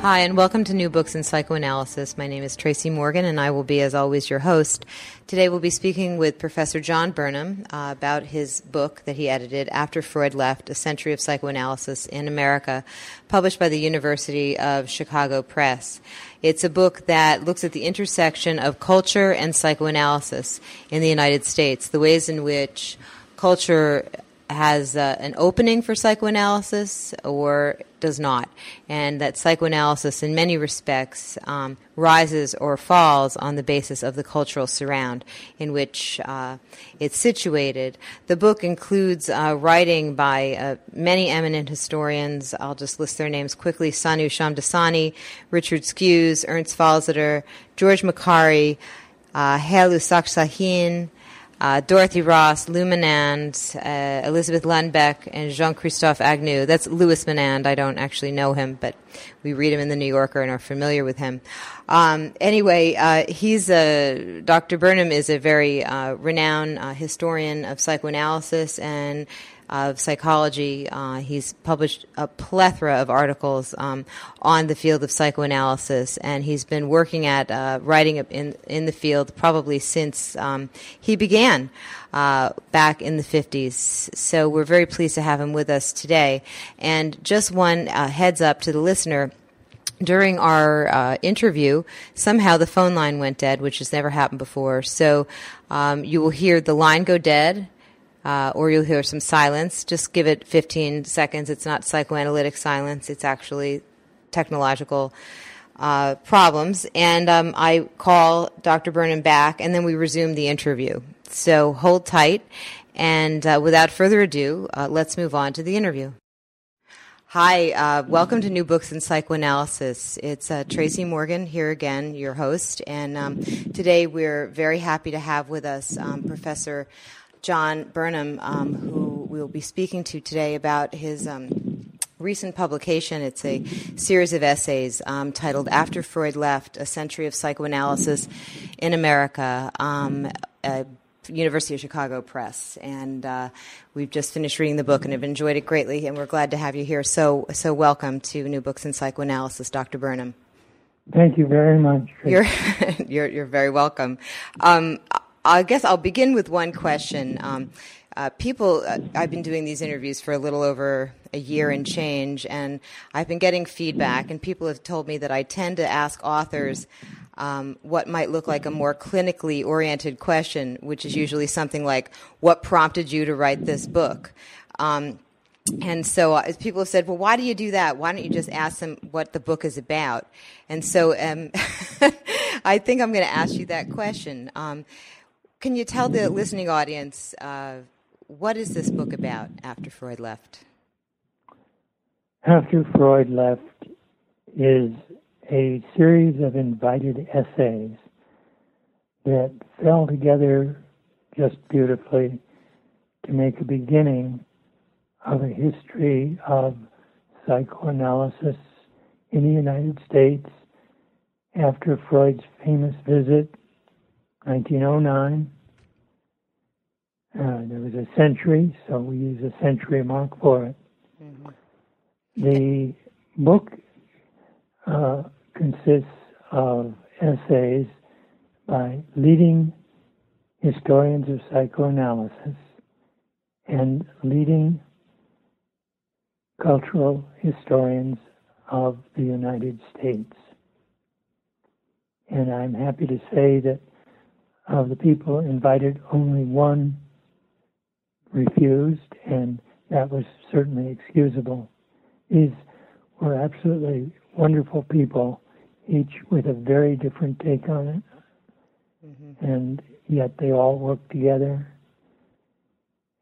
Hi, and welcome to New Books in Psychoanalysis. My name is Tracy Morgan, and I will be, as always, your host. Today we'll be speaking with Professor John Burnham uh, about his book that he edited, After Freud Left A Century of Psychoanalysis in America, published by the University of Chicago Press. It's a book that looks at the intersection of culture and psychoanalysis in the United States, the ways in which culture has uh, an opening for psychoanalysis or does not, and that psychoanalysis, in many respects, um, rises or falls on the basis of the cultural surround in which uh, it's situated. The book includes uh, writing by uh, many eminent historians. I'll just list their names quickly: Sonu Shamdasani, Richard Skues, Ernst Falzeder, George Makari, uh, Hale Usak-Sahin uh, Dorothy Ross, Lou Menand, uh, Elizabeth Lunbeck, and Jean Christophe Agnew. That's Louis Menand. I don't actually know him, but we read him in the New Yorker and are familiar with him. Um, anyway, uh, he's a Dr. Burnham is a very uh, renowned uh, historian of psychoanalysis and of psychology. Uh, he's published a plethora of articles um, on the field of psychoanalysis, and he's been working at uh, writing in in the field probably since um, he began uh, back in the 50s. So we're very pleased to have him with us today. And just one uh, heads up to the listener during our uh, interview, somehow the phone line went dead, which has never happened before. So um, you will hear the line go dead uh, or you'll hear some silence. Just give it 15 seconds. It's not psychoanalytic silence, it's actually technological uh, problems. And um, I call Dr. Burnham back, and then we resume the interview. So hold tight. And uh, without further ado, uh, let's move on to the interview. Hi, uh, welcome to New Books in Psychoanalysis. It's uh, Tracy Morgan here again, your host, and um, today we're very happy to have with us um, Professor John Burnham, um, who we'll be speaking to today about his um, recent publication. It's a series of essays um, titled After Freud Left A Century of Psychoanalysis in America. Um, University of Chicago Press, and uh, we've just finished reading the book and have enjoyed it greatly. And we're glad to have you here. So, so welcome to New Books in Psychoanalysis, Dr. Burnham. Thank you very much. You're, you're, you're very welcome. Um, I guess I'll begin with one question. Um, uh, people, uh, I've been doing these interviews for a little over a year and change, and I've been getting feedback, and people have told me that I tend to ask authors um, what might look like a more clinically oriented question, which is usually something like, What prompted you to write this book? Um, and so uh, people have said, well, why do you do that? Why don't you just ask them what the book is about? And so um, I think I'm going to ask you that question. Um, can you tell the listening audience uh, what is this book about after Freud left? After Freud left is a series of invited essays that fell together just beautifully to make a beginning of a history of psychoanalysis in the United States after Freud's famous visit 1909. Uh, there was a century, so we use a century mark for it. Mm-hmm. The book uh, consists of essays by leading historians of psychoanalysis and leading cultural historians of the United States. And I'm happy to say that of the people invited, only one refused, and that was certainly excusable. These were absolutely wonderful people, each with a very different take on it, mm-hmm. and yet they all worked together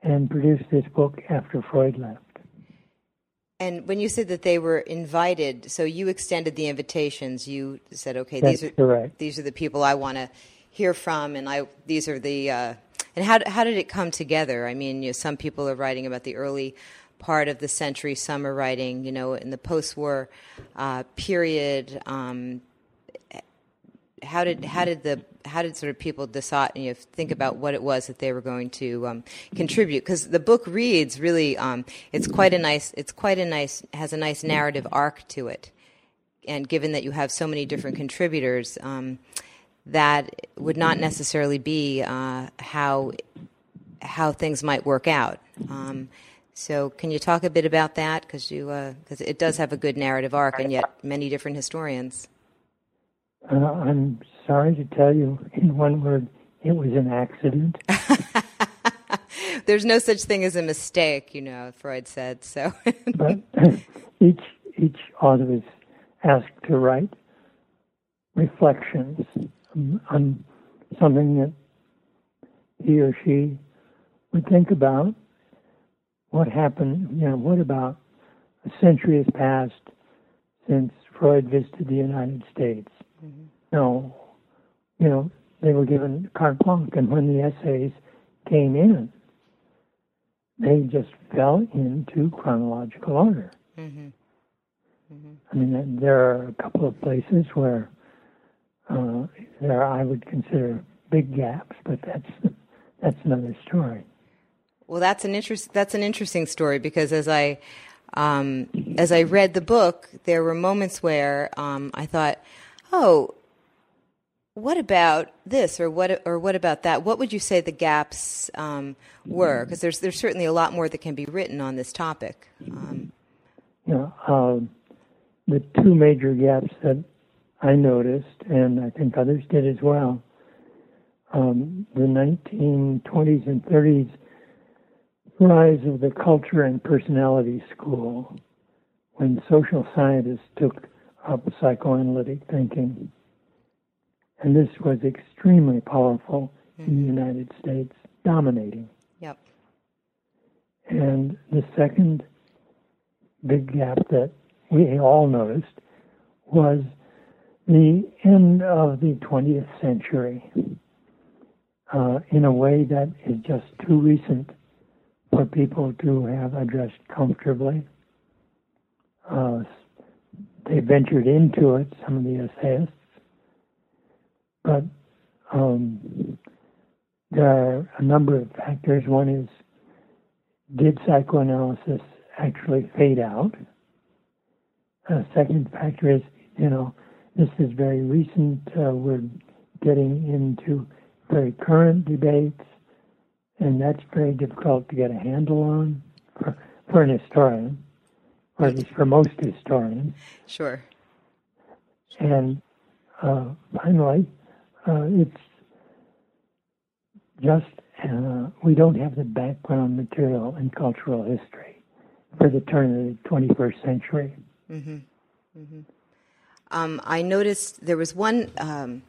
and produced this book after Freud left. And when you said that they were invited, so you extended the invitations. You said, "Okay, That's these are correct. these are the people I want to hear from, and I these are the uh, and how how did it come together? I mean, you know, some people are writing about the early part of the century, some are writing, you know, in the post-war uh, period. Um, how did how did the how did sort of people decide you know think about what it was that they were going to um, contribute because the book reads really um, it's quite a nice it's quite a nice has a nice narrative arc to it and given that you have so many different contributors, um, that would not necessarily be uh, how how things might work out. Um, so, can you talk a bit about that? Because you because uh, it does have a good narrative arc, and yet many different historians. Uh, I'm sorry to tell you, in one word, it was an accident. There's no such thing as a mistake, you know. Freud said so. but each each author is asked to write reflections on something that he or she would think about. What happened? You know, what about a century has passed since Freud visited the United States? Mm-hmm. No, you know, they were given carte blanche, and when the essays came in, they just fell into chronological order. Mm-hmm. Mm-hmm. I mean, there are a couple of places where uh, there I would consider big gaps, but that's that's another story. Well, that's an interest. That's an interesting story because as I um, as I read the book, there were moments where um, I thought, "Oh, what about this or what or what about that? What would you say the gaps um, were? Because there's there's certainly a lot more that can be written on this topic. Um, yeah, uh, the two major gaps that I noticed, and I think others did as well, um, the 1920s and 30s rise of the culture and personality school, when social scientists took up psychoanalytic thinking and this was extremely powerful mm-hmm. in the mm-hmm. United States, dominating. Yep. And the second big gap that we all noticed was the end of the 20th century uh, in a way that is just too recent for people to have addressed comfortably. Uh, they ventured into it, some of the essayists, but um, there are a number of factors. One is, did psychoanalysis actually fade out? A second factor is, you know, this is very recent. Uh, we're getting into very current debates, and that's very difficult to get a handle on for, for an historian, or at least for most historians. Sure. And uh, finally, uh, it's just uh, we don't have the background material in cultural history for the turn of the 21st century. Mm-hmm. Mm-hmm. Um, I noticed there was one um,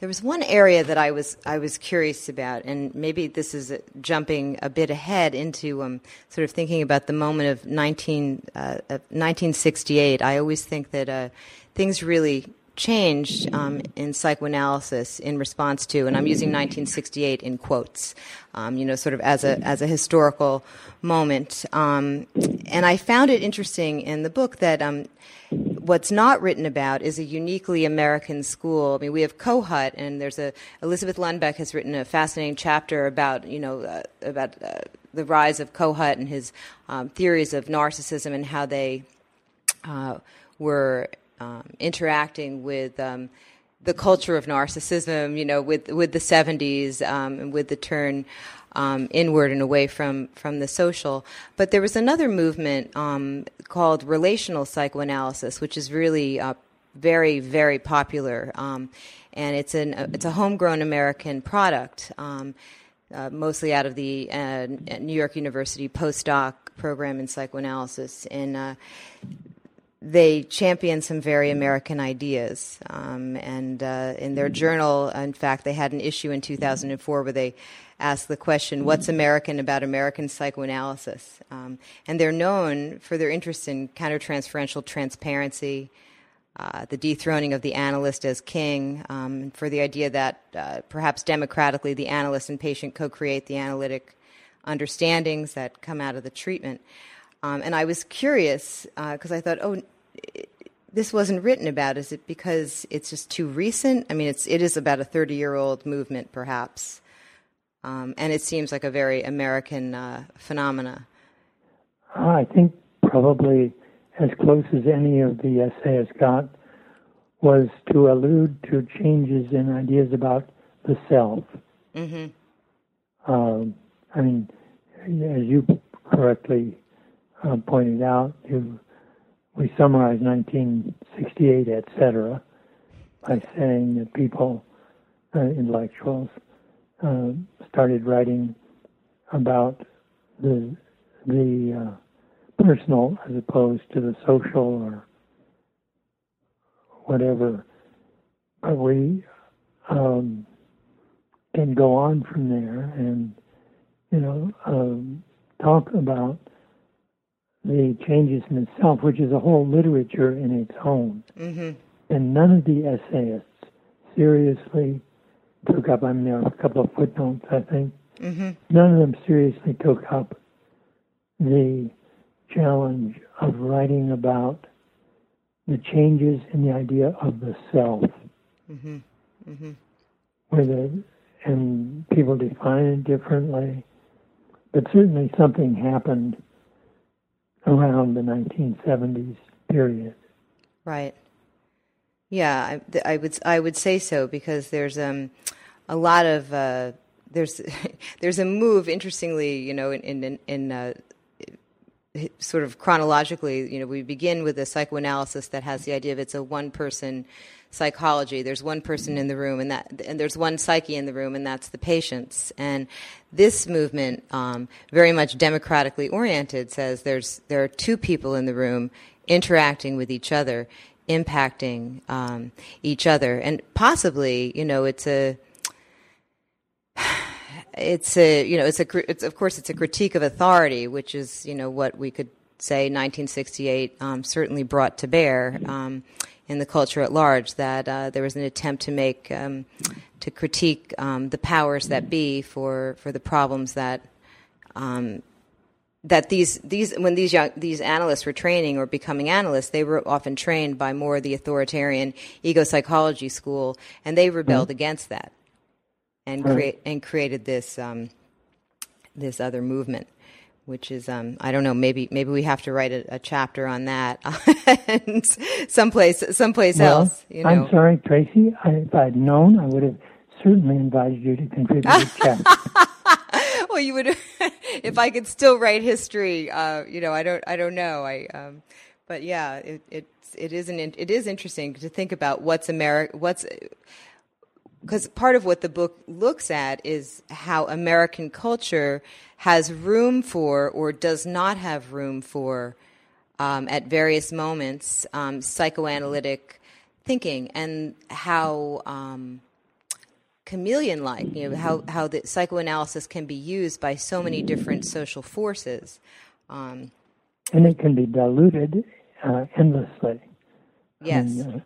there was one area that I was I was curious about, and maybe this is jumping a bit ahead into um, sort of thinking about the moment of 19, uh, 1968. I always think that uh, things really changed um, in psychoanalysis in response to, and I'm using 1968 in quotes, um, you know, sort of as a as a historical moment. Um, and I found it interesting in the book that um, what's not written about is a uniquely American school. I mean, we have Kohut, and there's a Elizabeth Lunbeck has written a fascinating chapter about you know uh, about uh, the rise of Kohut and his um, theories of narcissism and how they uh, were um, interacting with um, the culture of narcissism, you know, with with the 70s um, and with the turn um, inward and away from from the social. But there was another movement um, called relational psychoanalysis, which is really uh, very very popular, um, and it's an it's a homegrown American product. Uh, mostly out of the uh, New York University postdoc program in psychoanalysis, and uh, they champion some very American ideas. Um, and uh, in their journal, in fact, they had an issue in 2004 where they asked the question, What's American about American psychoanalysis? Um, and they're known for their interest in countertransferential transparency. Uh, the dethroning of the analyst as king, um, for the idea that uh, perhaps democratically the analyst and patient co create the analytic understandings that come out of the treatment. Um, and I was curious because uh, I thought, oh, this wasn't written about. Is it because it's just too recent? I mean, it's it is about a thirty year old movement, perhaps, um, and it seems like a very American uh, phenomena. I think probably as close as any of the essayists got was to allude to changes in ideas about the self. Mm-hmm. Um, I mean, as you correctly uh, pointed out, you, we summarize 1968, etc., by saying that people, uh, intellectuals, uh, started writing about the the uh, personal as opposed to the social or whatever. But we um, can go on from there and you know um, talk about the changes in itself, which is a whole literature in its own. Mm-hmm. And none of the essayists seriously took up. I mean, there a couple of footnotes, I think. Mm-hmm. None of them seriously took up the challenge of writing about the changes in the idea of the self, Mm-hmm. Mm-hmm. where the and people define it differently, but certainly something happened around the 1970s period. Right. Yeah, I, I would I would say so because there's um a lot of uh, there's there's a move interestingly you know in in, in uh, sort of chronologically you know we begin with a psychoanalysis that has the idea of it's a one person psychology. There's one person in the room and that and there's one psyche in the room and that's the patient's. And this movement um, very much democratically oriented says there's there are two people in the room interacting with each other impacting um, each other. And possibly you know it's a it's a you know it's a it's of course it's a critique of authority which is you know what we could say 1968 um, certainly brought to bear um, in the culture at large that uh, there was an attempt to make um, to critique um, the powers that be for for the problems that um, that these these when these young these analysts were training or becoming analysts, they were often trained by more of the authoritarian ego psychology school, and they rebelled mm-hmm. against that, and create and created this um, this other movement, which is um, I don't know maybe maybe we have to write a, a chapter on that and someplace someplace well, else. You know? I'm sorry, Tracy. I, if I'd known, I would have certainly invited you to contribute a chapter. well, you would if I could still write history. Uh, you know, I don't. I don't know. I. Um, but yeah, it it it is an it is interesting to think about what's America. What's because part of what the book looks at is how American culture has room for or does not have room for um, at various moments um, psychoanalytic thinking and how um, chameleon like, you know, how, how the psychoanalysis can be used by so many different social forces. Um, and it can be diluted uh, endlessly. Yes. And, uh,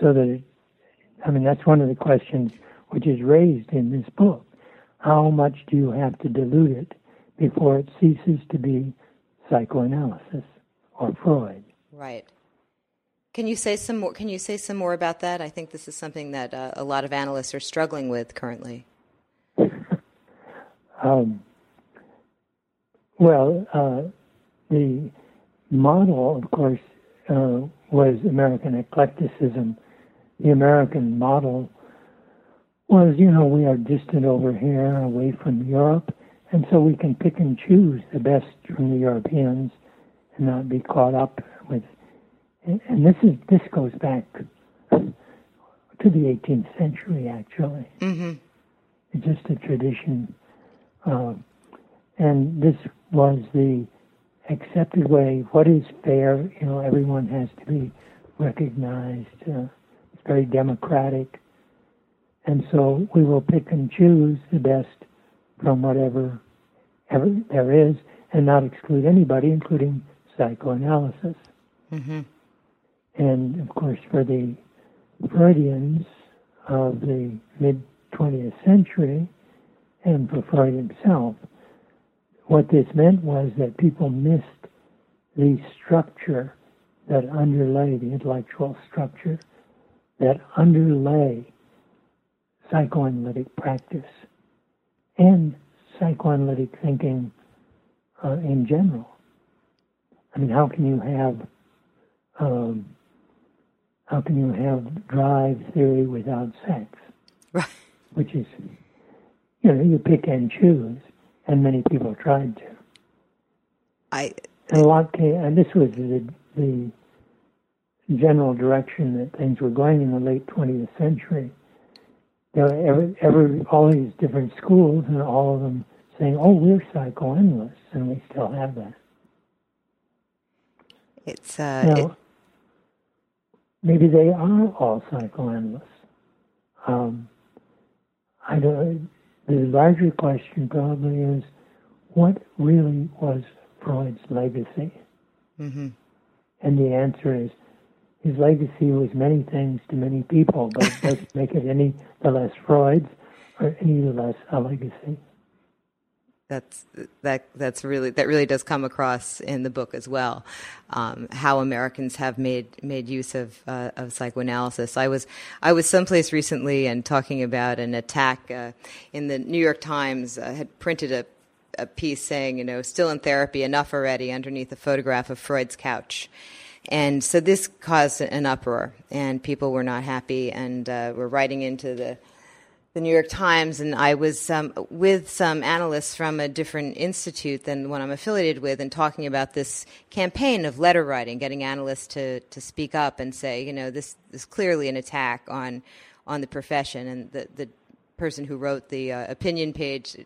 so that, it, I mean, that's one of the questions which is raised in this book. How much do you have to dilute it before it ceases to be psychoanalysis or Freud? Right. Can you say some more? Can you say some more about that? I think this is something that uh, a lot of analysts are struggling with currently. um, well, uh, the model, of course, uh, was American eclecticism. The American model was, you know, we are distant over here, away from Europe, and so we can pick and choose the best from the Europeans and not be caught up with and this is this goes back to the 18th century, actually. Mm-hmm. It's just a tradition, uh, and this was the accepted way. What is fair? You know, everyone has to be recognized. Uh, very democratic, and so we will pick and choose the best from whatever ever there is, and not exclude anybody, including psychoanalysis. Mm-hmm. And of course, for the Freudians of the mid 20th century, and for Freud himself, what this meant was that people missed the structure that underlay the intellectual structure that underlay psychoanalytic practice and psychoanalytic thinking uh, in general. I mean, how can you have um, how can you have drive theory without sex? Right. Which is, you know, you pick and choose, and many people tried to. I and a lot came, and this was the, the general direction that things were going in the late 20th century. There were every, every, all these different schools, and all of them saying, "Oh, we're psychoanalysts," and we still have that. It's uh, now, it, maybe they are all psychoanalysts. Um, I don't. The larger question probably is, what really was Freud's legacy? mm-hmm. And the answer is, his legacy was many things to many people, but it doesn't make it any the less Freud's or any the less a legacy. That's that. That's really that really does come across in the book as well. Um, how Americans have made made use of uh, of psychoanalysis. I was I was someplace recently and talking about an attack uh, in the New York Times uh, had printed a a piece saying you know still in therapy enough already underneath a photograph of Freud's couch. And so this caused an uproar, and people were not happy, and uh, were writing into the the New York Times, and I was um, with some analysts from a different institute than the one I'm affiliated with, and talking about this campaign of letter writing, getting analysts to, to speak up and say, you know, this, this is clearly an attack on on the profession, and the the person who wrote the uh, opinion page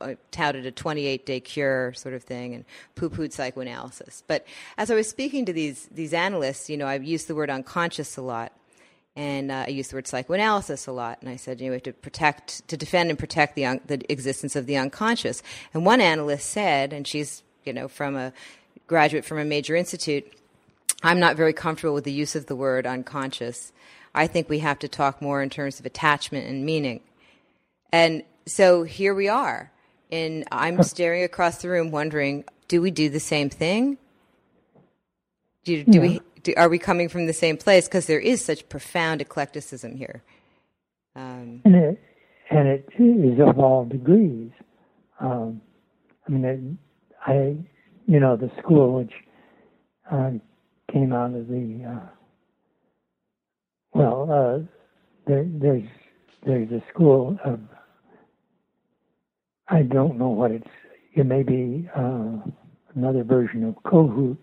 uh, touted a 28 day cure sort of thing and poo pooed psychoanalysis. But as I was speaking to these these analysts, you know, I've used the word unconscious a lot and uh, I used the word psychoanalysis a lot. And I said, you know, we have to protect, to defend and protect the, un- the existence of the unconscious. And one analyst said, and she's, you know, from a graduate from a major institute, I'm not very comfortable with the use of the word unconscious. I think we have to talk more in terms of attachment and meaning. And so here we are. And I'm staring across the room wondering, do we do the same thing? Do, do yeah. we do, are we coming from the same place? Because there is such profound eclecticism here. Um, and it and it is of all degrees. Um, I mean, it, I you know the school which uh, came out of the uh, well, uh, there, there's there's a school of I don't know what it's. It may be uh, another version of Kohut.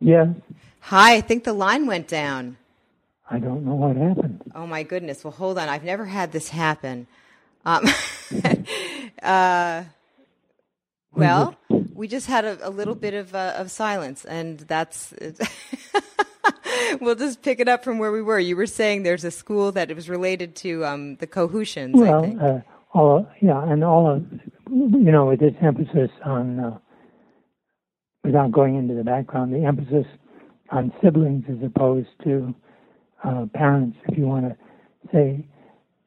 Yes. Hi, I think the line went down. I don't know what happened. Oh my goodness. Well, hold on. I've never had this happen. Um, uh, well, we just had a, a little bit of uh, of silence, and that's. we'll just pick it up from where we were. You were saying there's a school that it was related to um, the Kohutians. Well, uh, all yeah, and all of you know, with this emphasis on uh, without going into the background, the emphasis on siblings as opposed to uh, parents, if you want to say,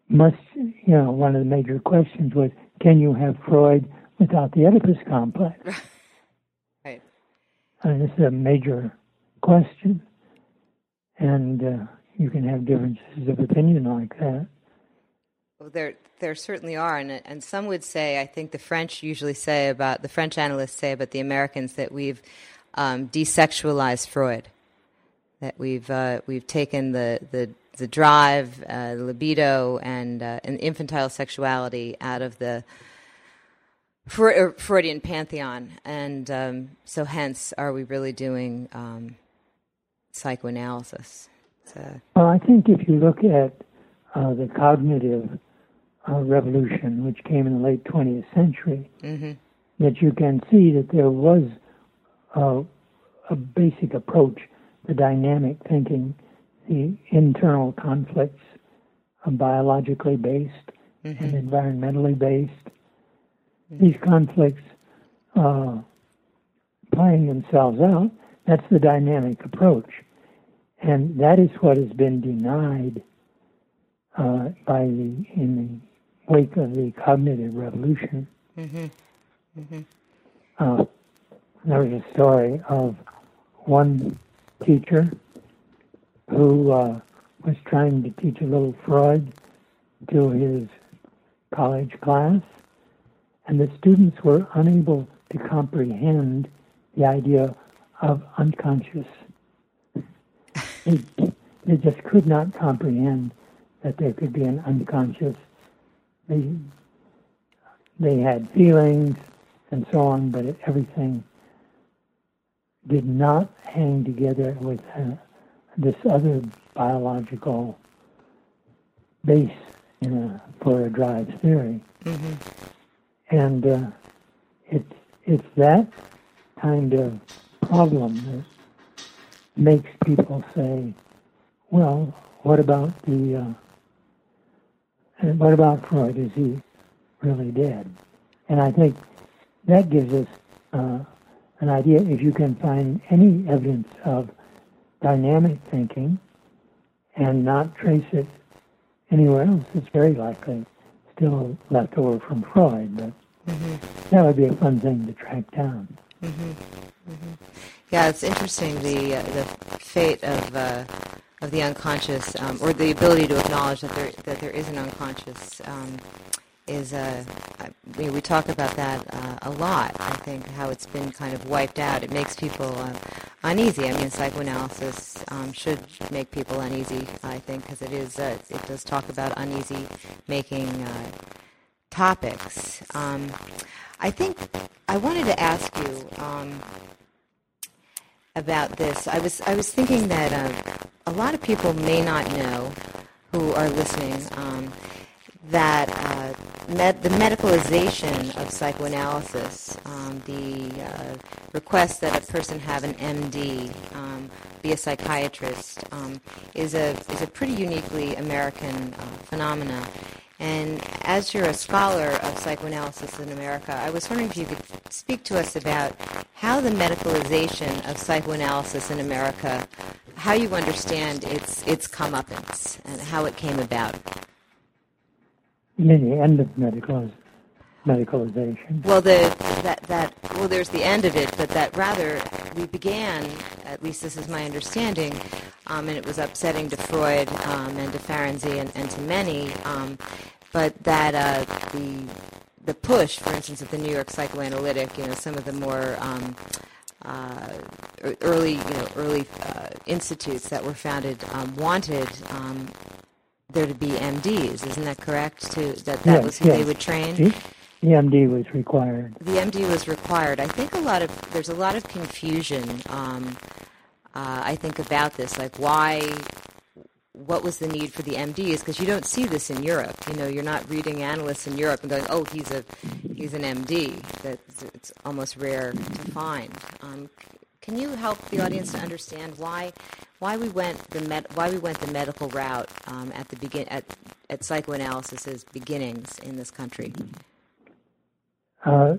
must, you know, one of the major questions was, can you have Freud without the Oedipus complex? right. I mean, this is a major question, and uh, you can have differences of opinion like that. Well, there, there certainly are, and and some would say, I think the French usually say about the French analysts say about the Americans that we've um, desexualized Freud, that we've uh, we've taken the the the drive, uh, the libido, and uh, and infantile sexuality out of the Freudian pantheon, and um, so hence are we really doing um, psychoanalysis? So. Well, I think if you look at uh, the cognitive uh, revolution, which came in the late 20th century, mm-hmm. that you can see that there was a, a basic approach to dynamic thinking, the internal conflicts are biologically based mm-hmm. and environmentally based. Mm-hmm. These conflicts uh, playing themselves out, that's the dynamic approach. And that is what has been denied uh, by the in the wake of the cognitive revolution. Mm-hmm. Mm-hmm. Uh, there was a story of one teacher who uh, was trying to teach a little Freud to his college class, and the students were unable to comprehend the idea of unconscious. They, they just could not comprehend that there could be an unconscious. They, they had feelings and so on, but everything did not hang together with uh, this other biological base a, for a drive theory. Mm-hmm. And uh, it's, it's that kind of problem that makes people say, well, what about the, uh, what about Freud? Is he really dead? And I think that gives us uh, an idea if you can find any evidence of dynamic thinking and not trace it anywhere else, it's very likely still left over from Freud. But mm-hmm. that would be a fun thing to track down. Mm-hmm. Mm-hmm. Yeah, it's interesting the uh, the fate of uh, of the unconscious, um, or the ability to acknowledge that there that there is an unconscious. Um, is uh, we, we talk about that uh, a lot. I think how it's been kind of wiped out. It makes people uh, uneasy. I mean, psychoanalysis um, should make people uneasy. I think because it is uh, it does talk about uneasy making uh, topics. Um, I think I wanted to ask you um, about this. I was I was thinking that uh, a lot of people may not know who are listening um, that uh, med- the medicalization of psychoanalysis, um, the uh, request that a person have an MD, um, be a psychiatrist, um, is a is a pretty uniquely American uh, phenomena. And as you're a scholar of psychoanalysis in America, I was wondering if you could speak to us about how the medicalization of psychoanalysis in America, how you understand its its comeuppance and how it came about. The end of medicalization? Well, the that that well, there's the end of it, but that rather we began. At least this is my understanding, um, and it was upsetting to Freud um, and to Ferenczi and, and to many. Um, but that uh, the the push, for instance, of the New York Psychoanalytic, you know, some of the more um, uh, early, you know, early uh, institutes that were founded um, wanted um, there to be MDs. Isn't that correct? To that that yes, was who yes. they would train. The, the MD was required. The MD was required. I think a lot of there's a lot of confusion. Um, uh, I think about this, like why, what was the need for the MDs? Because you don't see this in Europe. You know, you're not reading analysts in Europe and going, "Oh, he's a, he's an MD." That it's almost rare to find. Um, can you help the audience to understand why why we went the med- why we went the medical route um, at the begin at at psychoanalysis's beginnings in this country? Uh,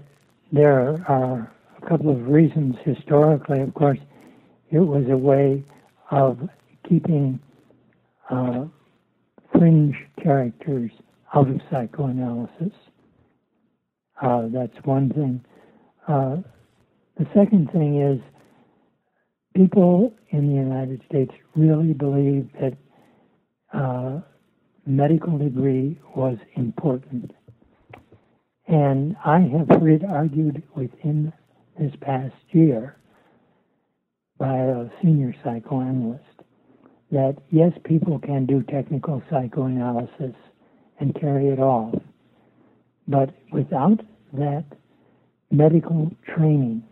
there are a couple of reasons. Historically, of course, it was a way of keeping uh, fringe characters out of psychoanalysis. Uh, that's one thing. Uh, the second thing is people in the United States really believed that uh, medical degree was important. And I have heard argued within this past year by a senior psychoanalyst that yes, people can do technical psychoanalysis and carry it off, but without that medical training,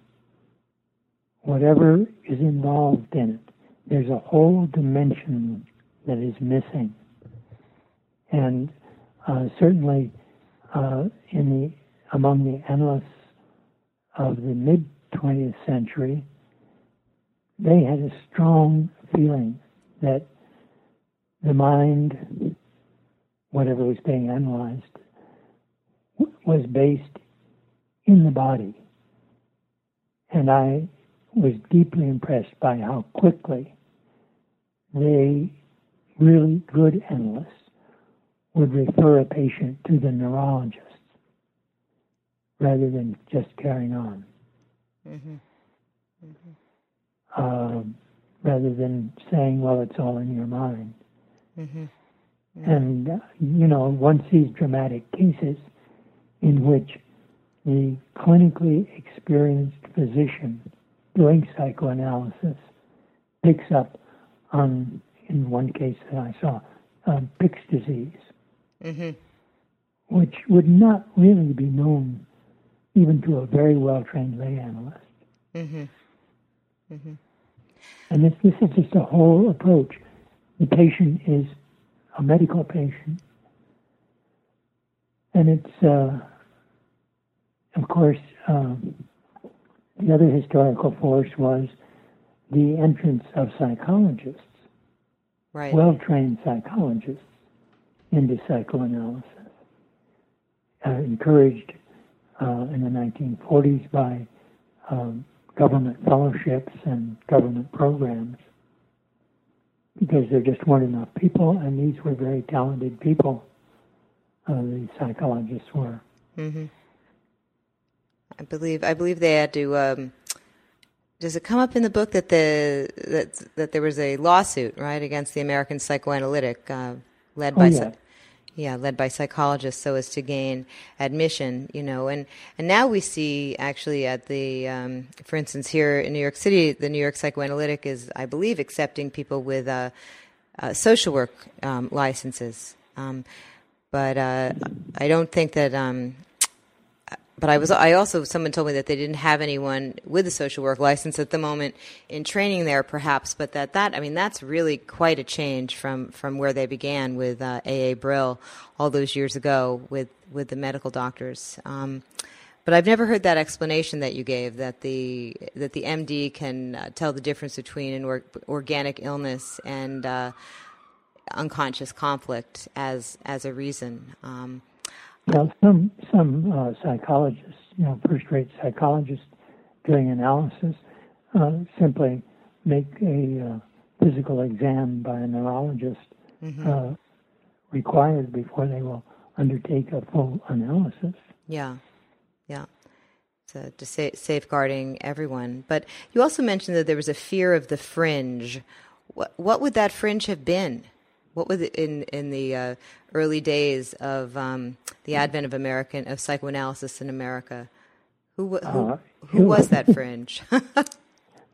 whatever is involved in it, there's a whole dimension that is missing. And uh, certainly uh, in the among the analysts of the mid 20th century, they had a strong feeling that the mind, whatever was being analyzed, was based in the body. And I was deeply impressed by how quickly the really good analysts would refer a patient to the neurologist rather than just carrying on. Mm-hmm. Mm-hmm. Uh, rather than saying, well, it's all in your mind. Mm-hmm. And, uh, you know, one sees dramatic cases in which the clinically experienced physician doing psychoanalysis picks up on, in one case that I saw, um, Pick's disease, mm-hmm. which would not really be known even to a very well trained lay analyst. Mm-hmm. Mm-hmm. And this, this is just a whole approach. The patient is a medical patient, and it's, uh, of course, um, the other historical force was the entrance of psychologists, right. well trained psychologists, into psychoanalysis, uh, encouraged uh, in the 1940s by um, government fellowships and government programs because there just weren't enough people, and these were very talented people. Uh, the psychologists were. Mm-hmm. I believe I believe they had to. Um, does it come up in the book that the that that there was a lawsuit right against the American Psychoanalytic uh, led oh, by yeah yeah, led by psychologists so as to gain admission, you know. And, and now we see actually at the, um, for instance, here in New York City, the New York Psychoanalytic is, I believe, accepting people with uh, uh, social work um, licenses. Um, but uh, I don't think that um, but I was I also someone told me that they didn't have anyone with a social work license at the moment in training there, perhaps. But that that I mean that's really quite a change from from where they began with uh, A. A. Brill all those years ago with with the medical doctors. Um, but I've never heard that explanation that you gave that the that the MD can uh, tell the difference between an or, organic illness and uh, unconscious conflict as as a reason. Um, well, some some uh, psychologists, you know, first-rate psychologists doing analysis, uh, simply make a uh, physical exam by a neurologist mm-hmm. Uh, required before they will undertake a full analysis. Yeah, yeah. So to sa- safeguarding everyone, but you also mentioned that there was a fear of the fringe. What what would that fringe have been? What was it in in the uh, early days of um, the advent of American of psychoanalysis in America? Who who, uh, who was that fringe?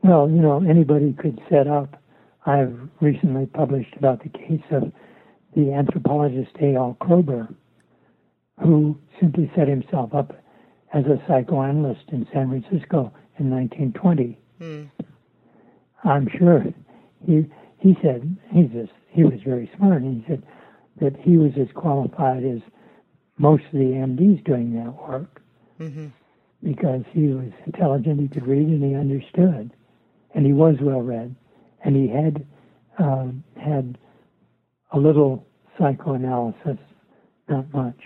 well, you know, anybody could set up. I've recently published about the case of the anthropologist A.L. Kroeber, who simply set himself up as a psychoanalyst in San Francisco in 1920. Hmm. I'm sure he he said he's just he was very smart. And he said that he was as qualified as most of the MDs doing that work mm-hmm. because he was intelligent, he could read, and he understood, and he was well read, and he had um, had a little psychoanalysis, not much,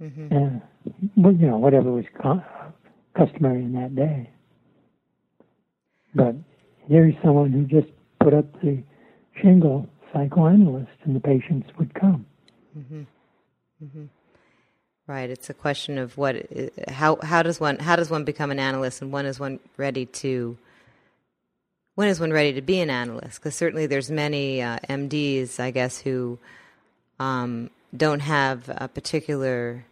mm-hmm. and you know whatever was co- customary in that day. But here's someone who just put up the shingle psychoanalyst, and the patients would come. Mm-hmm. Mm-hmm. Right. It's a question of what, how, how does one, how does one become an analyst, and when is one ready to, when is one ready to be an analyst? Because certainly there's many uh, MDs, I guess, who um, don't have a particular.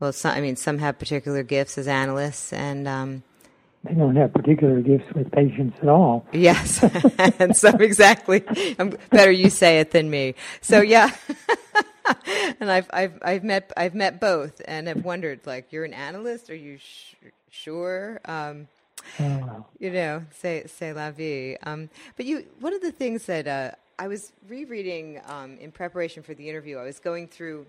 Well, some, I mean, some have particular gifts as analysts, and um, they don't have particular gifts with patients at all. Yes, and so exactly. I'm, better you say it than me. So yeah, and I've I've I've met I've met both and have wondered like you're an analyst. Are you sh- sure? Um, oh. You know, say say la vie. Um, but you, one of the things that uh, I was rereading um, in preparation for the interview, I was going through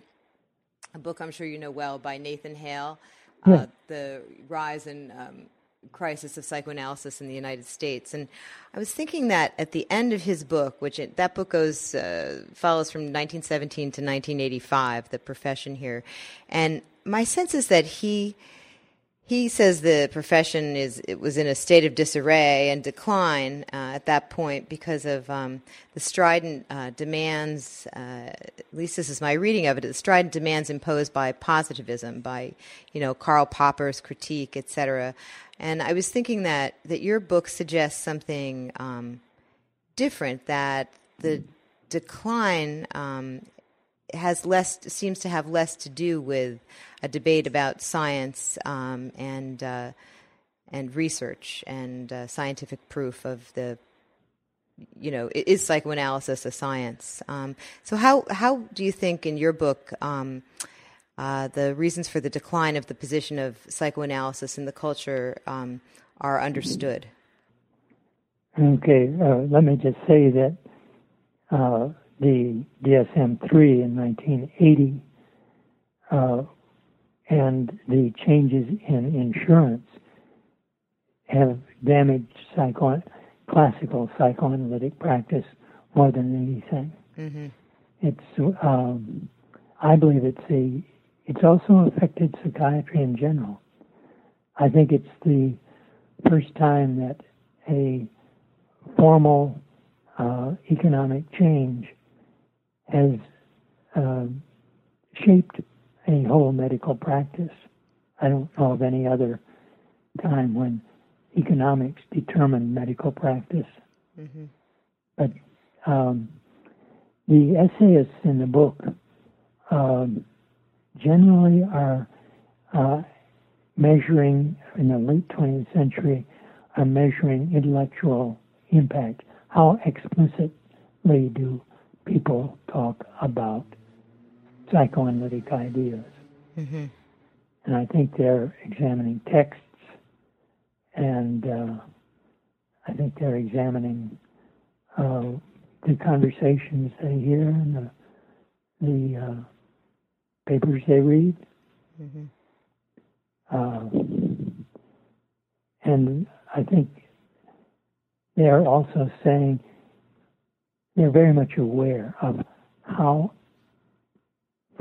a book I'm sure you know well by Nathan Hale, uh, yeah. the rise and um, crisis of psychoanalysis in the United States. And I was thinking that at the end of his book, which it, that book goes uh, follows from 1917 to 1985, the profession here, and my sense is that he he says the profession is it was in a state of disarray and decline uh, at that point because of um, the strident uh, demands. Uh, at least this is my reading of it. The strident demands imposed by positivism, by you know Karl Popper's critique, etc. And I was thinking that that your book suggests something um, different. That the decline um, has less seems to have less to do with a debate about science um, and uh, and research and uh, scientific proof of the you know is psychoanalysis a science? Um, so how how do you think in your book um, uh, the reasons for the decline of the position of psychoanalysis in the culture um, are understood? Okay uh, let me just say that uh, the DSM-3 in 1980 uh, and the changes in insurance have damaged psycho- classical psychoanalytic practice more than anything. Mm-hmm. It's, um, I believe it's a, it's also affected psychiatry in general. I think it's the first time that a formal uh, economic change has uh, shaped a whole medical practice. I don't know of any other time when economics determined medical practice. Mm-hmm. But um, the essayists in the book um, generally are uh, measuring, in the late 20th century, are measuring intellectual impact. How explicitly do people talk about psychoanalytic ideas? Mm-hmm. And I think they're examining texts and uh, I think they're examining uh, the conversations they hear and the, the uh, papers they read. Mm-hmm. Uh, and I think they're also saying they're very much aware of how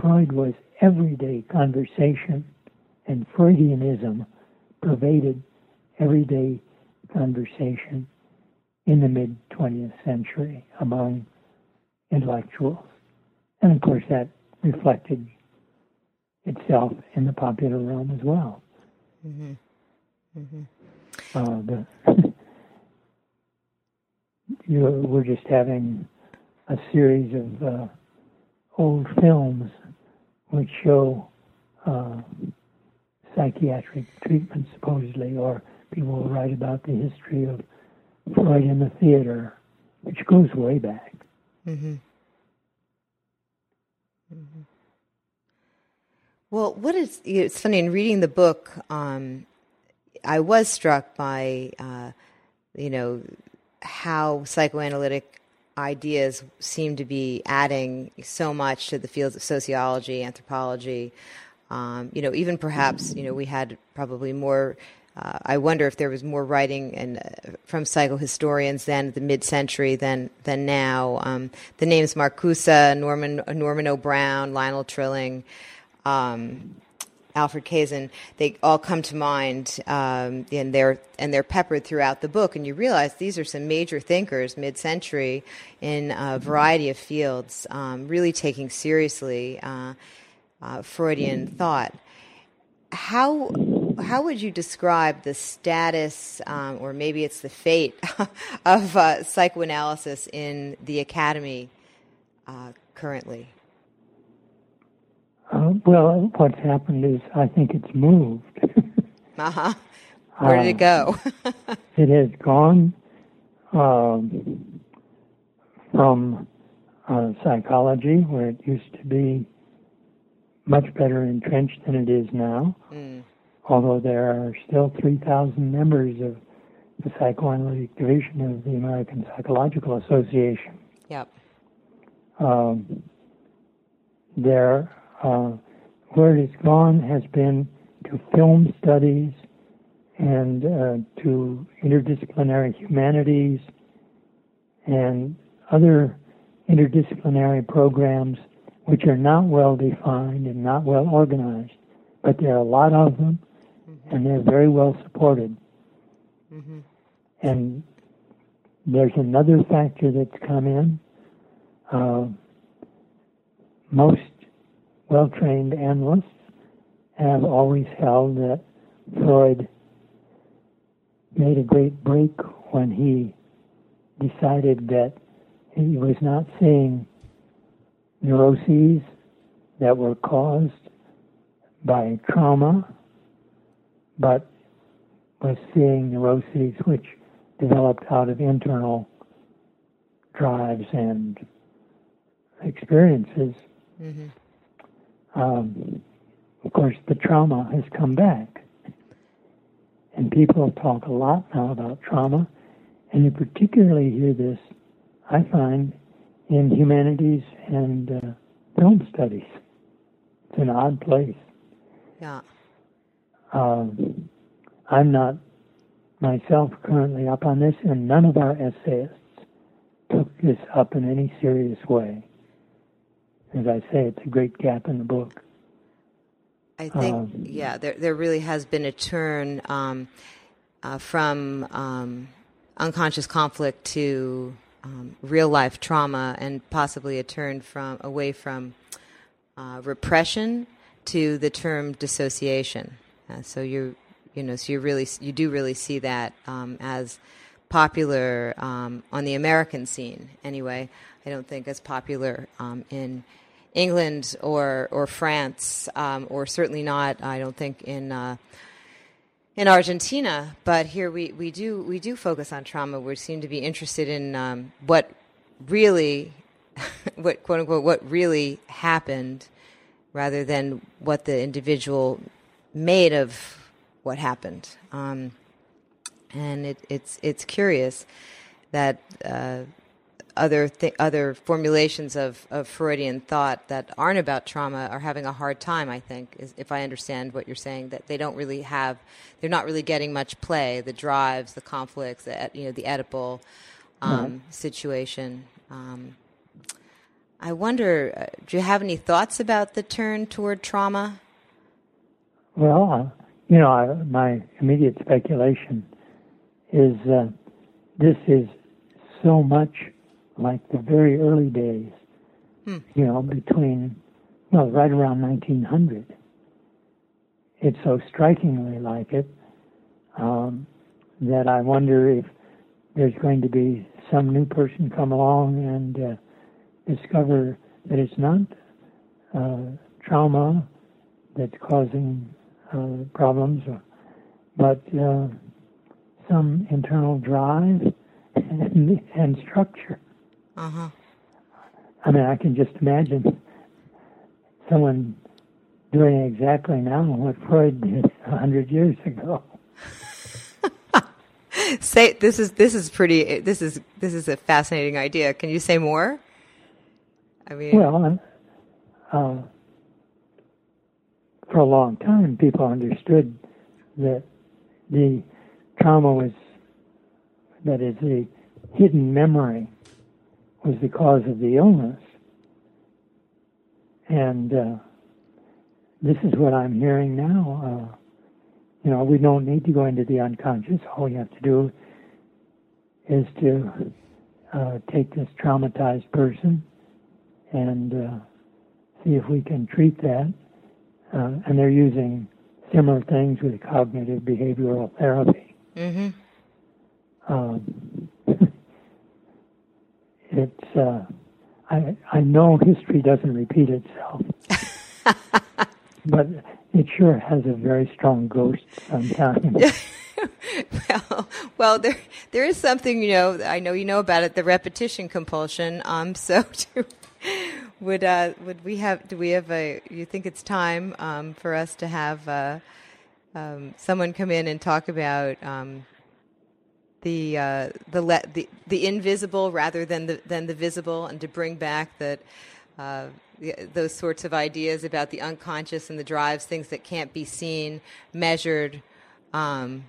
Freud was everyday conversation and Freudianism pervaded everyday conversation in the mid 20th century among intellectuals. And of course, that reflected itself in the popular realm as well. Mm-hmm. Mm-hmm. Uh, the, you, we're just having a series of uh, old films which show uh, psychiatric treatment, supposedly, or people will write about the history of Freud in the theater, which goes way back. Mm-hmm. Mm-hmm. Well, what is it's funny in reading the book, um, I was struck by uh, you know how psychoanalytic ideas seem to be adding so much to the fields of sociology, anthropology. Um, you know, even perhaps you know we had probably more uh, I wonder if there was more writing and uh, from psychohistorians then the mid-century than than now. Um, the names Marcuse, Norman Norman O. Brown, Lionel Trilling, um, Alfred Kazin, they all come to mind, um, and they're and they're peppered throughout the book. And you realize these are some major thinkers mid-century in a variety of fields, um, really taking seriously uh, uh, Freudian thought. How how would you describe the status, um, or maybe it's the fate, of uh, psychoanalysis in the academy uh, currently? Uh, well, what's happened is I think it's moved. uh huh. Where did it go? it has gone um, from uh, psychology, where it used to be much better entrenched than it is now. Mm although there are still 3,000 members of the psychoanalytic division of the American Psychological Association. Yep. Um, there, uh, where it has gone has been to film studies and uh, to interdisciplinary humanities and other interdisciplinary programs which are not well defined and not well organized, but there are a lot of them and they're very well supported. Mm-hmm. And there's another factor that's come in. Uh, most well trained analysts have always held that Freud made a great break when he decided that he was not seeing neuroses that were caused by trauma, but was seeing neuroses which developed out of internal drives and experiences. Mm-hmm. Um, of course, the trauma has come back. And people talk a lot now about trauma, and you particularly hear this, I find, in humanities and uh, film studies. It's an odd place. Yeah. Um, I'm not myself currently up on this, and none of our essayists took this up in any serious way. As I say, it's a great gap in the book. I think, um, yeah, there there really has been a turn um, uh, from um, unconscious conflict to um, real life trauma, and possibly a turn from away from uh, repression to the term dissociation. Uh, so you you know, so you really you do really see that um, as popular um, on the American scene. Anyway, I don't think as popular um, in England or or France, um, or certainly not. I don't think in. Uh, in Argentina, but here we, we do we do focus on trauma. We seem to be interested in um, what really, what quote unquote, what really happened, rather than what the individual made of what happened. Um, and it, it's it's curious that uh, other th- other formulations of, of Freudian thought that aren't about trauma are having a hard time. I think, is, if I understand what you're saying, that they don't really have, they're not really getting much play. The drives, the conflicts, the you know, the Oedipal um, mm-hmm. situation. Um, I wonder, uh, do you have any thoughts about the turn toward trauma? Well, uh, you know, I, my immediate speculation is uh, this is so much like the very early days, hmm. you know, between, well, right around 1900. It's so strikingly like it um, that I wonder if there's going to be some new person come along and uh, discover that it's not uh, trauma that's causing uh, problems, but uh, some internal drive and, and structure. Uh-huh. I mean, I can just imagine someone doing exactly now what Freud did a hundred years ago. say this is this is pretty this is this is a fascinating idea. Can you say more? I mean, well, uh, for a long time, people understood that the trauma was, that is, the hidden memory was the cause of the illness. And uh, this is what I'm hearing now. Uh, you know, we don't need to go into the unconscious. All we have to do is to uh, take this traumatized person and uh, see if we can treat that uh, and they're using similar things with cognitive behavioral therapy. Mm-hmm. Um, it's uh, I I know history doesn't repeat itself, but it sure has a very strong ghost sometimes. well, well, there there is something you know. I know you know about it, the repetition compulsion. Um, so to would uh, would we have? Do we have a? You think it's time um, for us to have uh, um, someone come in and talk about um, the uh, the, le- the the invisible rather than the than the visible, and to bring back that uh, those sorts of ideas about the unconscious and the drives, things that can't be seen, measured, um,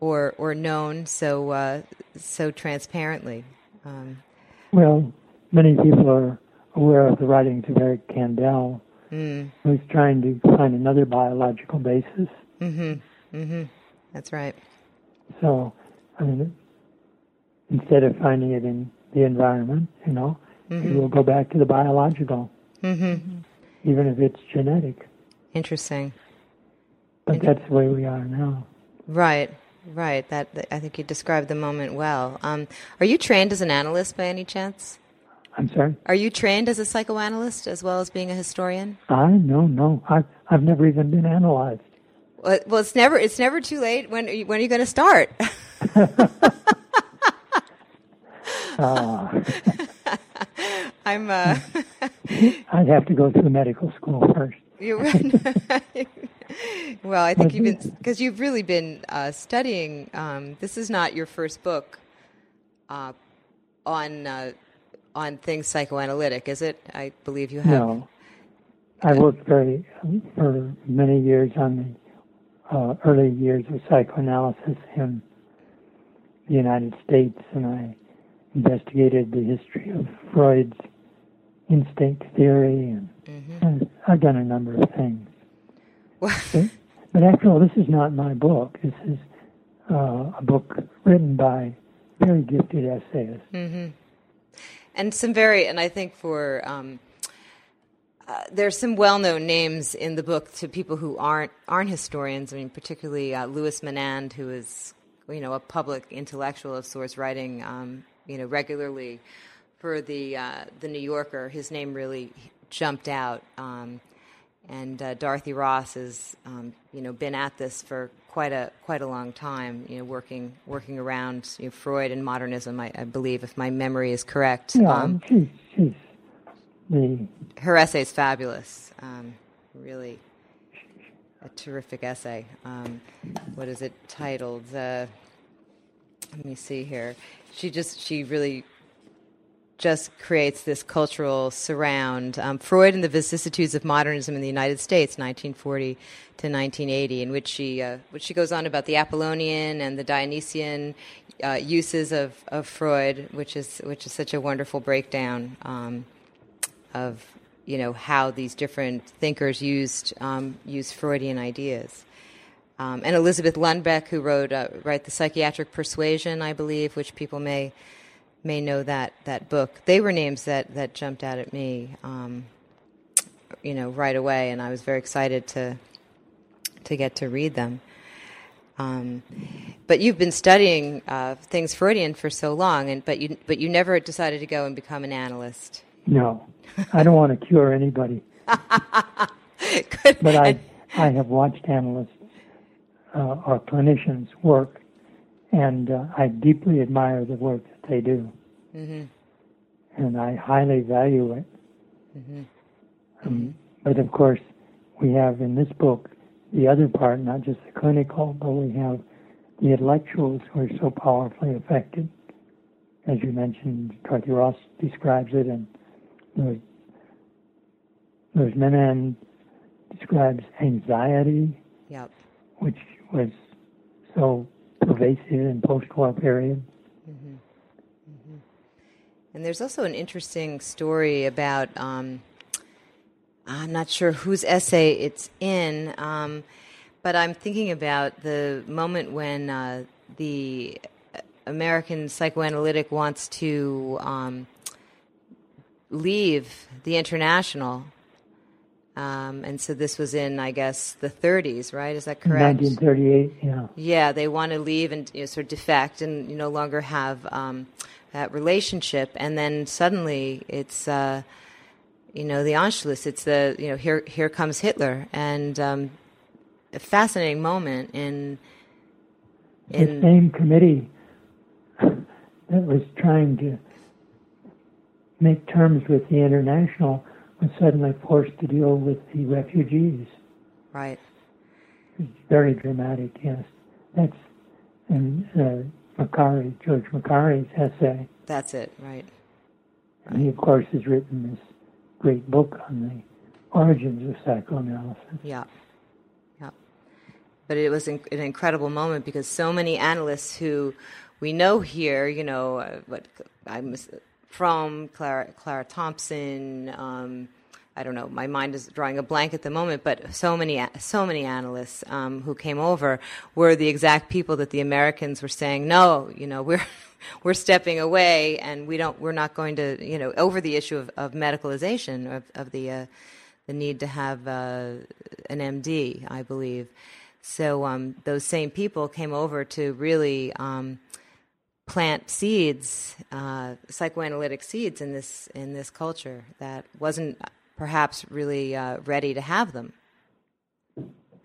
or or known so uh, so transparently. Um, well, many people are aware of the writings of Eric Kandel, mm. who's trying to find another biological basis. Mm-hmm. Mm-hmm. That's right. So, I mean, instead of finding it in the environment, you know, mm-hmm. we'll go back to the biological, mm-hmm. even if it's genetic. Interesting. But Inter- that's the way we are now. Right. Right. That, that I think you described the moment well. Um, are you trained as an analyst by any chance? I'm sorry. Are you trained as a psychoanalyst as well as being a historian? I no no. I I've never even been analyzed. Well, it's never it's never too late. When are you, when are you going to start? uh, I'm. Uh, I'd have to go through medical school first. You well, I think you've been because you've really been uh, studying. Um, this is not your first book uh, on uh, on things psychoanalytic, is it? I believe you have. No, I worked very for many years on the uh, early years of psychoanalysis in the United States, and I investigated the history of Freud's instinct theory, and, mm-hmm. and I've done a number of things. but, but after all, this is not my book. This is uh, a book written by very gifted essayists. Mm-hmm. And some very, and I think for um, uh, there's some well-known names in the book to people who aren't aren't historians. I mean, particularly uh, Louis Menand, who is you know a public intellectual of sorts, writing um, you know regularly for the uh, the New Yorker. His name really jumped out. Um, and uh, Dorothy Ross has, um, you know, been at this for quite a quite a long time. You know, working working around you know, Freud and modernism. I, I, believe, if my memory is correct. Yeah, um, she's, she's the her essay is fabulous. Um, really, a terrific essay. Um, what is it titled? Uh, let me see here. She just she really just creates this cultural surround. Um, Freud and the Vicissitudes of Modernism in the United States, 1940 to 1980, in which she, uh, which she goes on about the Apollonian and the Dionysian uh, uses of, of Freud, which is, which is such a wonderful breakdown um, of you know, how these different thinkers used, um, used Freudian ideas. Um, and Elizabeth Lunbeck, who wrote, uh, wrote The Psychiatric Persuasion, I believe, which people may may know that that book. They were names that that jumped out at me, um, you know, right away, and I was very excited to to get to read them. Um, but you've been studying uh, things Freudian for so long, and but you but you never decided to go and become an analyst. No, I don't want to cure anybody. but I I have watched analysts uh, or clinicians work and uh, I deeply admire the work that they do, mm-hmm. and I highly value it. Mm-hmm. Um, but of course, we have in this book the other part, not just the clinical, but we have the intellectuals who are so powerfully affected. As you mentioned, Dorothy Ross describes it, and there's, there's Menand describes anxiety, yep. which was so pervasive in post-war period. Mm-hmm. Mm-hmm. And there's also an interesting story about um, I'm not sure whose essay it's in, um, but I'm thinking about the moment when uh, the American psychoanalytic wants to um, leave the international um, and so this was in, I guess, the 30s, right? Is that correct? 1938, yeah. Yeah, they want to leave and you know, sort of defect and you no longer have um, that relationship. And then suddenly it's, uh, you know, the Anschluss. It's the, you know, here here comes Hitler. And um, a fascinating moment in. in the same committee that was trying to make terms with the international was suddenly forced to deal with the refugees. Right. very dramatic, yes. That's in uh, Makari, George Makari's essay. That's it, right. right. And he, of course, has written this great book on the origins of psychoanalysis. Yeah. Yeah. But it was an incredible moment because so many analysts who we know here, you know, uh, what I'm from Clara, Clara Thompson. Um, I don't know. My mind is drawing a blank at the moment, but so many, so many analysts um, who came over were the exact people that the Americans were saying, no, you know, we're we're stepping away, and we don't, we're not going to, you know, over the issue of, of medicalization of, of the uh, the need to have uh, an MD, I believe. So um, those same people came over to really. Um, plant seeds, uh, psychoanalytic seeds in this in this culture that wasn't perhaps really uh, ready to have them.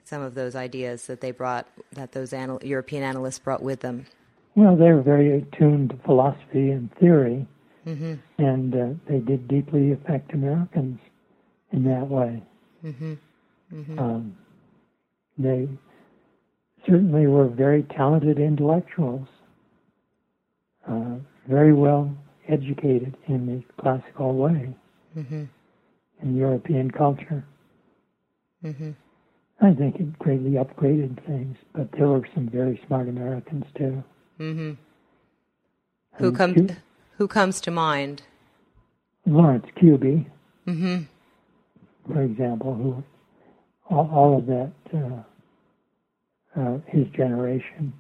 Some of those ideas that they brought, that those anal- European analysts brought with them. Well, they were very attuned to philosophy and theory, mm-hmm. and uh, they did deeply affect Americans in that way. Mm-hmm. Mm-hmm. Um, they certainly were very talented intellectuals, uh, very well educated in the classical way mm-hmm. in European culture. Mm-hmm. I think it greatly upgraded things, but there were some very smart Americans too. Mm-hmm. Who comes Who comes to mind? Lawrence Kubie, mm-hmm. for example, who all, all of that, uh, uh, his generation,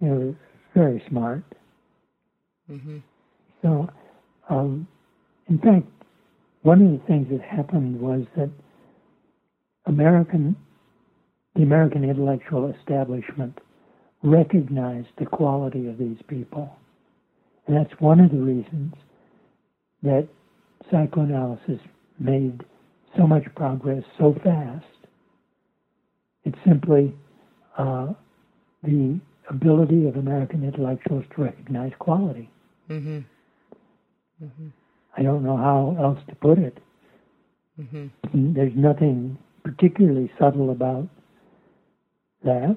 you know, very smart. Mm-hmm. So, um, in fact, one of the things that happened was that American, the American intellectual establishment recognized the quality of these people. And that's one of the reasons that psychoanalysis made so much progress so fast. It's simply uh, the ability of American intellectuals to recognize quality. Mm-hmm. Mm-hmm. I don't know how else to put it. Mm-hmm. There's nothing particularly subtle about that.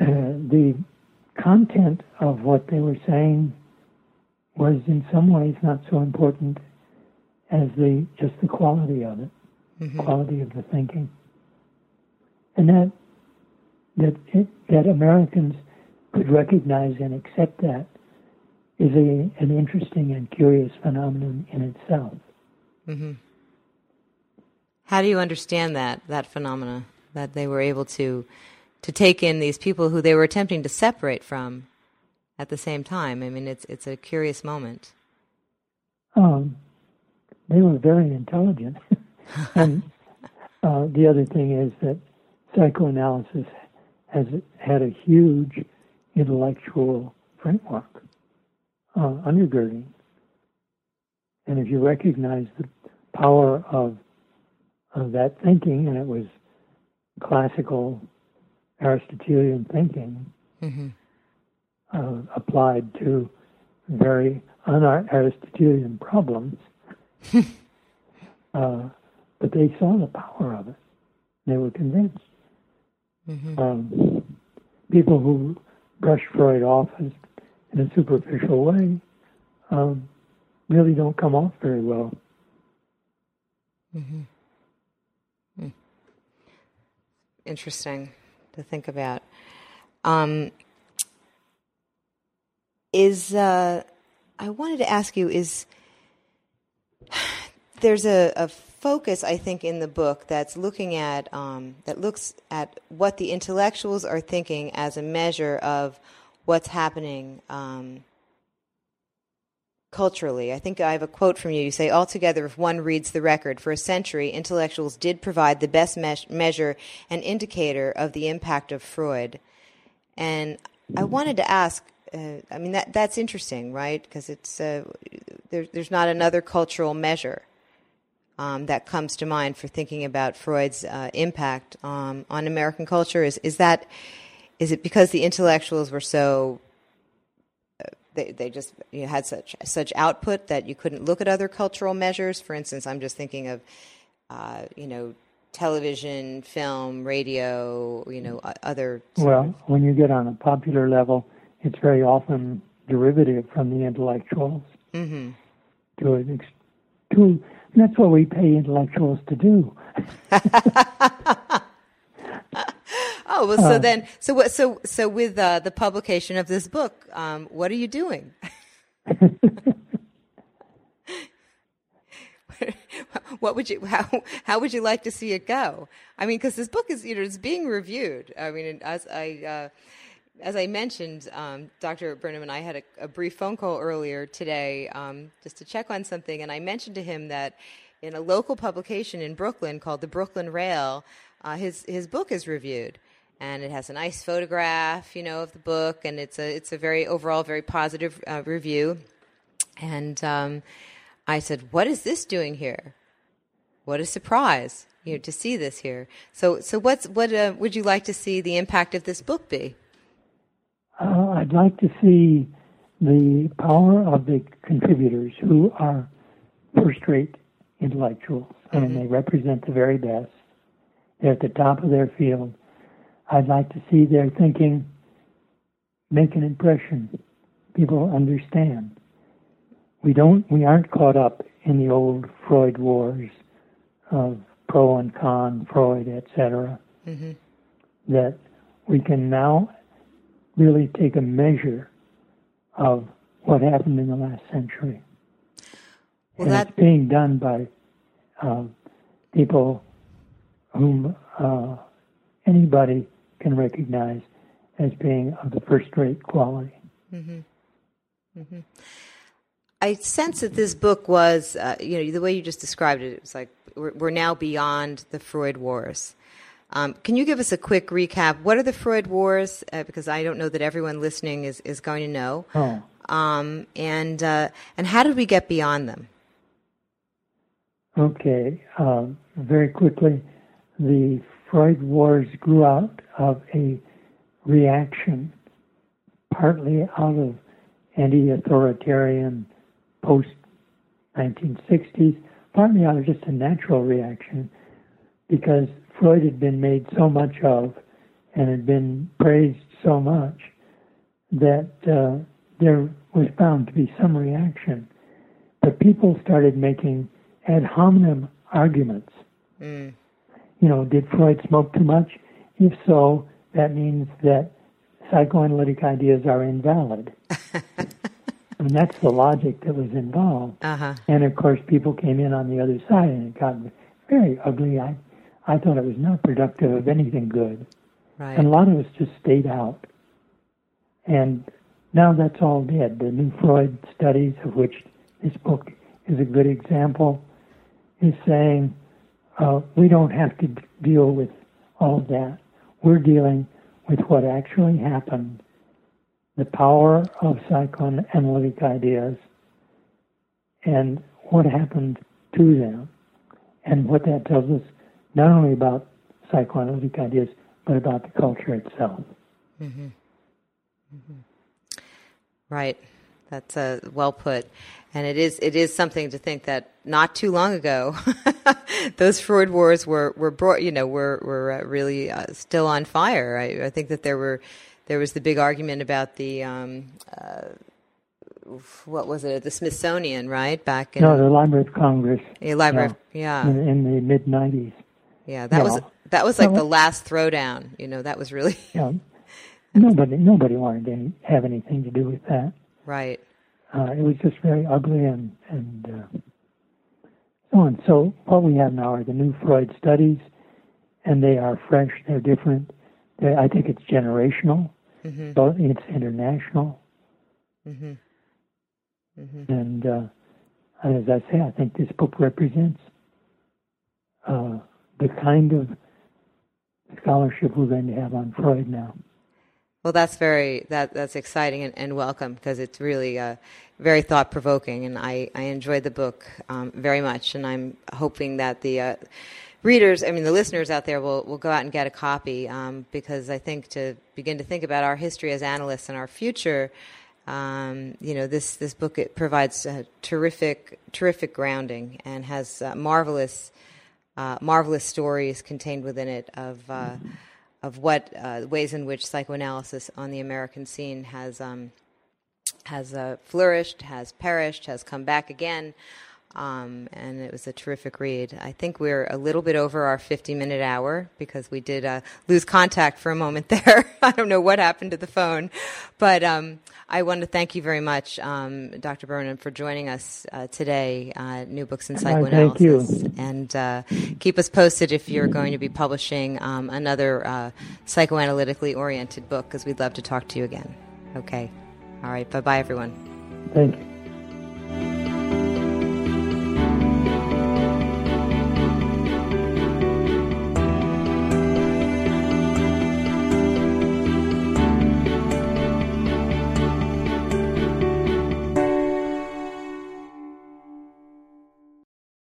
Uh, the content of what they were saying was in some ways not so important as the just the quality of it, mm-hmm. quality of the thinking, and that that it, that Americans could recognize and accept that is a, an interesting and curious phenomenon in itself. Mm-hmm. How do you understand that that phenomena that they were able to to take in these people who they were attempting to separate from at the same time? I mean, it's it's a curious moment. Um, they were very intelligent, and uh, the other thing is that psychoanalysis has had a huge intellectual framework uh, undergirding, and if you recognize the power of of that thinking, and it was classical Aristotelian thinking mm-hmm. uh, applied to very un-Aristotelian problems. uh, but they saw the power of it. They were convinced. Mm-hmm. Um, people who brush Freud off as, in a superficial way um, really don't come off very well. Mm-hmm. Mm. Interesting to think about. Um, is uh, I wanted to ask you is there's a, a, focus I think in the book that's looking at um, that looks at what the intellectuals are thinking as a measure of what's happening um, culturally. I think I have a quote from you. You say, Altogether, if one reads the record, for a century, intellectuals did provide the best me- measure and indicator of the impact of Freud. And I wanted to ask, uh, I mean, that, that's interesting, right? Because it's, uh, there, there's not another cultural measure. Um, that comes to mind for thinking about Freud's uh, impact um, on American culture is is that is it because the intellectuals were so they, they just you know, had such such output that you couldn't look at other cultural measures. For instance, I'm just thinking of uh, you know television, film, radio, you know other. Well, when you get on a popular level, it's very often derivative from the intellectuals. Mm-hmm. To an ex- to that's what we pay intellectuals to do. Oh well, so uh, then, so what? So so with uh, the publication of this book, um, what are you doing? what would you how how would you like to see it go? I mean, because this book is you know it's being reviewed. I mean, as I uh, as I mentioned, um, Dr. Burnham and I had a, a, brief phone call earlier today um, just to check on something, and I mentioned to him that in a local publication in Brooklyn called the Brooklyn Rail, uh, his his book is reviewed and it has a nice photograph, you know, of the book, and it's a it's a very overall very positive uh, review. And um, I said, "What is this doing here? What a surprise!" You know, to see this here. So, so what's what uh, would you like to see the impact of this book be? Uh, I'd like to see the power of the contributors who are first-rate intellectuals. I mean, they represent the very best. They're at the top of their field. I'd like to see their thinking make an impression. People understand. We don't. We aren't caught up in the old Freud wars of pro and con, Freud, etc. Mm-hmm. That we can now really take a measure of what happened in the last century. Well, and that... it's being done by uh, people whom uh, anybody can recognize as being of the first-rate quality. Mm-hmm. Mm-hmm. I sense that this book was, uh, you know, the way you just described it, it was like we're, we're now beyond the Freud wars. Um, can you give us a quick recap? What are the Freud wars? Uh, because I don't know that everyone listening is, is going to know. Oh. Um, and uh, and how did we get beyond them? Okay, um, very quickly, the Freud wars grew out of a reaction, partly out of anti-authoritarian post 1960s, partly out of just a natural reaction, because Freud had been made so much of and had been praised so much that uh, there was bound to be some reaction. But people started making ad hominem arguments. Mm. You know, did Freud smoke too much? If so, that means that psychoanalytic ideas are invalid. and that's the logic that was involved. Uh-huh. And of course, people came in on the other side, and it got very ugly. I I thought it was not productive of anything good. Right. And a lot of us just stayed out. And now that's all dead. The new Freud studies, of which this book is a good example, is saying uh, we don't have to deal with all that. We're dealing with what actually happened, the power of psychoanalytic ideas, and what happened to them, and what that tells us not only about psychoanalytic ideas, but about the culture itself. Mm-hmm. Mm-hmm. Right. That's uh, well put, and it is it is something to think that not too long ago, those Freud wars were were brought you know were were uh, really uh, still on fire. I, I, think that there were there was the big argument about the um, uh, what was it the Smithsonian right back in no the Library of Congress yeah Library yeah, yeah. In, in, the mid nineties yeah, that was that was like the last throwdown. You know, that was really. yeah. Nobody, nobody wanted to have anything to do with that. Right. Uh, it was just very ugly and and uh, so on. So what we have now are the new Freud studies, and they are fresh. They're different. They're, I think it's generational. Mm-hmm. So it's international. Mm-hmm. Mm-hmm. And uh, as I say, I think this book represents uh, the kind of scholarship we're going to have on Freud now. Well, that's very that that's exciting and, and welcome because it's really uh, very thought provoking, and I I enjoyed the book um, very much, and I'm hoping that the uh, readers, I mean the listeners out there, will will go out and get a copy um, because I think to begin to think about our history as analysts and our future. Um, you know, this this book it provides a terrific terrific grounding and has uh, marvelous uh, marvelous stories contained within it of uh, of what uh, ways in which psychoanalysis on the American scene has um, has uh, flourished, has perished, has come back again. Um, and it was a terrific read. I think we're a little bit over our 50 minute hour because we did uh, lose contact for a moment there. I don't know what happened to the phone, but um, I want to thank you very much, um, Dr. Burnham, for joining us uh, today. Uh, New Books in Psychoanalysis, thank you. and uh, keep us posted if you're going to be publishing um, another uh, psychoanalytically oriented book because we'd love to talk to you again. Okay. All right. Bye bye, everyone. Thank you.